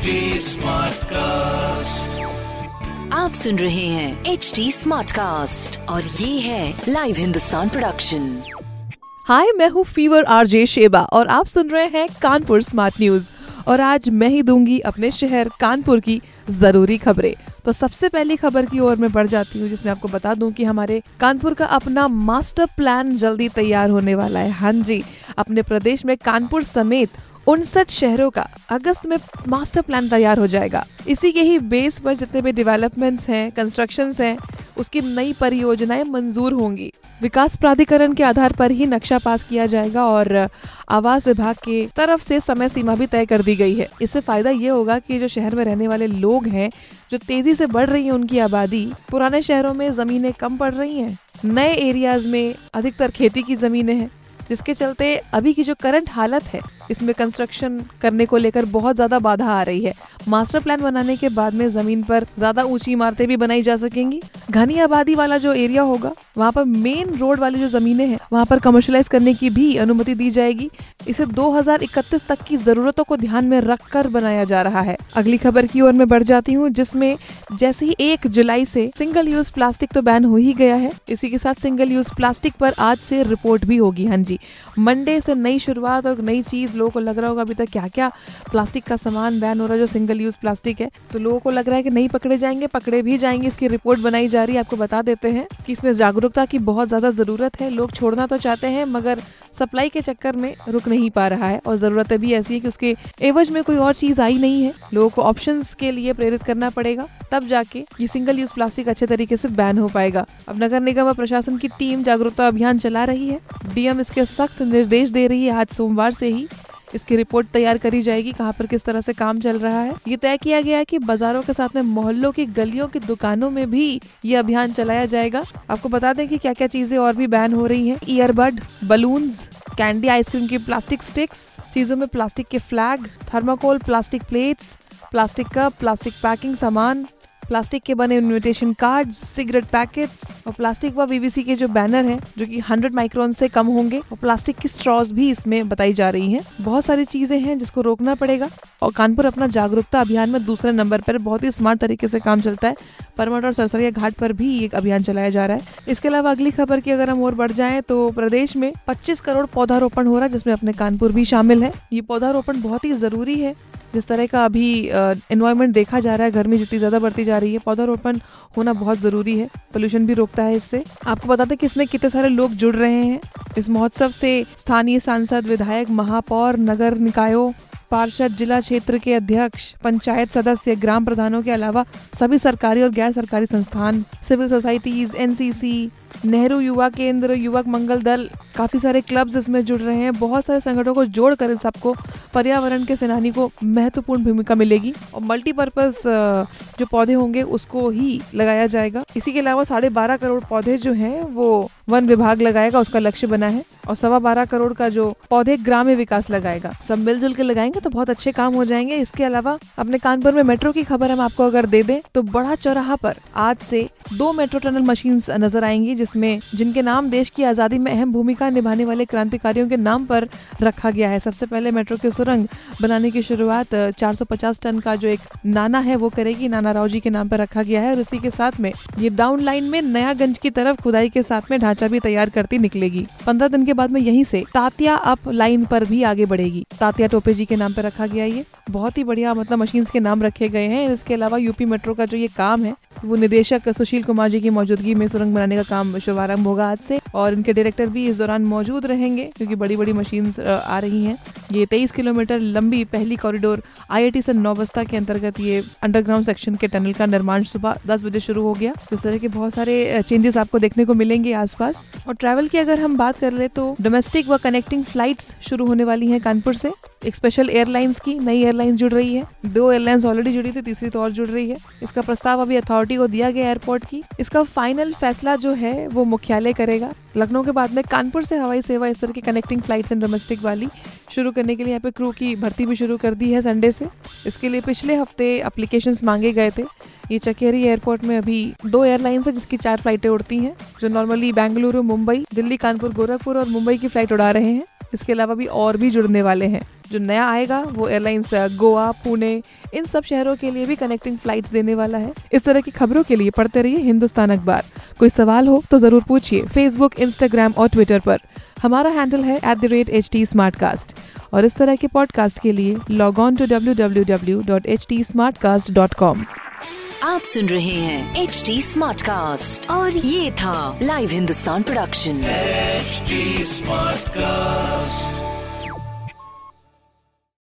HD Smartcast. आप सुन रहे हैं एच डी स्मार्ट कास्ट और ये है लाइव हिंदुस्तान प्रोडक्शन हाय मैं हूँ फीवर आरजे शेबा और आप सुन रहे हैं कानपुर स्मार्ट न्यूज़ और आज मैं ही दूँगी अपने शहर कानपुर की ज़रूरी खबरें। तो सबसे पहली खबर की ओर मैं बढ़ जाती हूँ जिसमें आपको बता दूँ कि हमारे कानपुर का अपना मास्टर प्लान जल्दी तैयार होने वाला है। हाँ जी अपने प्रदेश में कानपुर समेत उनसठ शहरों का अगस्त में मास्टर प्लान तैयार हो जाएगा। इसी के ही बेस पर जितने भी डेवलपमेंट्स हैं कंस्ट्रक्शंस हैं, उसकी नई परियोजनाएँ मंजूर होंगी। विकास प्राधिकरण के आधार पर ही नक्शा पास किया जाएगा और आवास विभाग के तरफ़ से समय सीमा भी तय कर दी गई है। इससे फ़ायदा ये होगा कि जो शहर में रहने वाले लोग हैं, जो तेज़ी से बढ़ रही है उनकी आबादी, पुराने शहरों में जमीनें कम पड़ रही हैं। नए एरियाज़ में अधिकतर खेती की जमीनें हैं, जिसके चलते अभी की जो करंट हालत है इसमें कंस्ट्रक्शन करने को लेकर बहुत ज़्यादा बाधा आ रही है। मास्टर प्लान बनाने के बाद में ज़मीन पर ज़्यादा ऊँची इमारतें भी बनाई जा सकेंगी। घनी आबादी वाला जो एरिया होगा, वहाँ पर मेन रोड वाली जो जमीनें हैं, वहाँ पर कमर्शलाइज करने की भी अनुमति दी जाएगी। इसे 2031 तक की जरूरतों को ध्यान में रखकर बनाया जा रहा है। अगली खबर की ओर मैं बढ़ जाती हूँ, जिसमें जैसे ही एक जुलाई से सिंगल यूज़ प्लास्टिक तो बैन हो ही गया है। इसी के साथ सिंगल यूज़ प्लास्टिक पर आज से रिपोर्ट भी होगी। हाँ जी मंडे से नई शुरुआत और नई चीज़ लोगों को लग रहा होगा अभी तक क्या क्या प्लास्टिक का सामान बैन हो रहा है, जो सिंगल यूज़ प्लास्टिक है। तो लोगों को लग रहा है कि नहीं पकड़े जाएँगे, पकड़े भी जाएँगे। इसकी रिपोर्ट बनाई जा रही है, आपको बता देते हैं कि इसमें जागरूकता की बहुत ज़्यादा ज़रूरत है। लोग छोड़ना तो चाहते हैं, मगर सप्लाई के चक्कर में रुक नहीं पा रहा है और ज़रूरत भी ऐसी है कि उसके एवज में कोई और चीज़ आई नहीं है। लोगों को ऑप्शन के लिए प्रेरित करना पड़ेगा, तब जाके ये सिंगल यूज़ प्लास्टिक अच्छे तरीके से बैन हो पाएगा। अब नगर निगम और प्रशासन की टीम जागरूकता अभियान चला रही है। डीएम इसके सख्त निर्देश दे रही है आज सोमवार से ही। इसकी रिपोर्ट तैयार करी जाएगी, कहाँ पर किस तरह से काम चल रहा है। ये तय किया गया है कि बाजारों के साथ में मोहल्लों की गलियों की दुकानों में भी ये अभियान चलाया जाएगा। आपको बता दें कि क्या क्या चीज़ें और भी बैन हो रही हैं। Earbud, balloons, candy, ice cream की प्लास्टिक स्टिक्स, चीज़ों में प्लास्टिक के flag, thermocol, plastic plates, plastic cup, plastic packing सामान प्लास्टिक के बने इन्विटेशन कार्ड सिगरेट पैकेट्स और प्लास्टिक व बीबीसी के जो बैनर हैं, जो कि 100 माइक्रोन से कम होंगे, और प्लास्टिक की स्ट्रॉज भी इसमें बताई जा रही हैं। बहुत सारी चीज़ें हैं जिसको रोकना पड़ेगा, और कानपुर अपना जागरूकता अभियान में दूसरे नंबर पर बहुत ही स्मार्ट तरीके से काम चलता है। परमट और सरसरिया घाट पर भी एक अभियान चलाया जा रहा है। इसके अलावा अगली खबर की अगर हम और बढ़ जाए तो प्रदेश में 25 करोड़ पौधारोपण हो रहा है, जिसमें अपने कानपुर भी शामिल है। ये पौधारोपण बहुत ही ज़रूरी है जिस तरह का अभी इन्वायरमेंट देखा जा रहा है गर्मी जितनी ज़्यादा बढ़ती जा रही है, पौधारोपण होना बहुत ज़रूरी है पोल्यूशन भी रोकता है इससे। आपको बताते हैं कि इसमें कितने सारे लोग जुड़ रहे हैं? इस महोत्सव से स्थानीय सांसद, विधायक, महापौर, नगर निकायों, पार्षद, जिला क्षेत्र के अध्यक्ष, पंचायत सदस्य, ग्राम प्रधानों के अलावा सभी सरकारी और गैर सरकारी संस्थान सिविल सोसाइटीज एनसीसी नेहरू युवा केंद्र, युवक मंगल दल, काफ़ी सारे क्लब्स इसमें जुड़ रहे हैं। बहुत सारे संगठनों को जोड़कर इन सबको, पर्यावरण के सेनानी को महत्वपूर्ण भूमिका मिलेगी। और मल्टीपर्पज जो पौधे होंगे, उसको ही लगाया जाएगा। इसी के अलावा साढ़े बारह करोड़ पौधे जो हैं, वो वन विभाग लगाएगा, उसका लक्ष्य बना है और सवा बारह करोड़ का जो पौधे ग्राम्य विकास लगाएगा, सब मिलजुल के लगाएँगे तो बहुत अच्छे काम हो जाएँगे। इसके अलावा अपने कानपुर में मेट्रो की खबर हम आपको अगर दे दें तो बड़ा चौराहा पर आज से दो मेट्रो टनल मशीन नज़र आएँगी, जिसमें जिनके नाम देश की आज़ादी में अहम भूमिका निभाने वाले क्रांतिकारियों के नाम पर रखा गया है। सबसे पहले मेट्रो की सुरंग बनाने की शुरुआत 450 टन का जो एक नाना है, वो करेगी। नाना राव जी के नाम पर रखा गया है और इसी के साथ में ये डाउन लाइन में नयागंज की तरफ़ खुदाई के साथ में ढांचा भी तैयार करती निकलेगी। पंद्रह दिन के बाद में यहीं से तातिया अप लाइन पर भी आगे बढ़ेगी। तातिया टोपे जी के नाम पर रखा गया ये। बहुत ही बढ़िया मतलब मशीन के नाम रखे गए हैं। इसके अलावा यूपी मेट्रो का जो ये काम है, वो निदेशक सुशील कुमार जी की मौजूदगी में सुरंग बनाने का काम शुभारंभ होगा आज से। और इनके डायरेक्टर भी इस दौरान मौजूद रहेंगे, क्योंकि बड़ी बड़ी मशीन आ रही हैं। ये 23 किलोमीटर लंबी पहली कॉरिडोर आईआईटी सन नौबस्ता के अंतर्गत ये अंडरग्राउंड सेक्शन के टनल का निर्माण सुबह 10 बजे शुरू हो गया। इस तरह के बहुत सारे चेंजेस आपको देखने को मिलेंगे आसपास। और ट्रैवल की अगर हम बात कर ले तो डोमेस्टिक व कनेक्टिंग फ्लाइट्स शुरू होने वाली है कानपुर से। एक स्पेशल एयरलाइंस की नई एयरलाइंस जुड़ रही है। दो एयरलाइंस ऑलरेडी जुड़ी थी, तीसरी तो और जुड़ रही है। इसका प्रस्ताव अभी अथॉरिटी को दिया गया एयरपोर्ट की। इसका फाइनल फैसला जो है, वो मुख्यालय करेगा। लखनऊ के बाद में कानपुर से हवाई सेवा इस तरह की कनेक्टिंग फ्लाइट्स एंड डोमेस्टिक वाली शुरू करने के लिए यहाँ पे क्रू की भर्ती भी शुरू कर दी है संडे से। इसके लिए पिछले हफ़्ते अप्लीकेशन मांगे गए थे। ये चकेरी एयरपोर्ट में अभी दो एयरलाइंस है, जिसकी चार फ्लाइटें उड़ती हैं, जो नॉर्मली बेंगलुरु मुंबई दिल्ली, कानपुर, गोरखपुर और मुंबई की फ़्लाइट उड़ा रहे हैं। इसके अलावा भी और भी जुड़ने वाले हैं। जो नया आएगा वो एयरलाइंस गोवा पुणे इन सब शहरों के लिए भी कनेक्टिंग फ़्लाइट देने वाला है। इस तरह की खबरों के लिए पढ़ते रहिए हिंदुस्तान अखबार। कोई सवाल हो तो ज़रूर पूछिए फेसबुक इंस्टाग्राम और ट्विटर पर। हमारा हैंडल है at the rate H T और इस तरह के पॉडकास्ट के लिए log on to W W W dot H T Smartcast dot com आप सुन रहे हैं एच टी स्मार्ट कास्ट और ये था live Hindustan production HD Smartcast.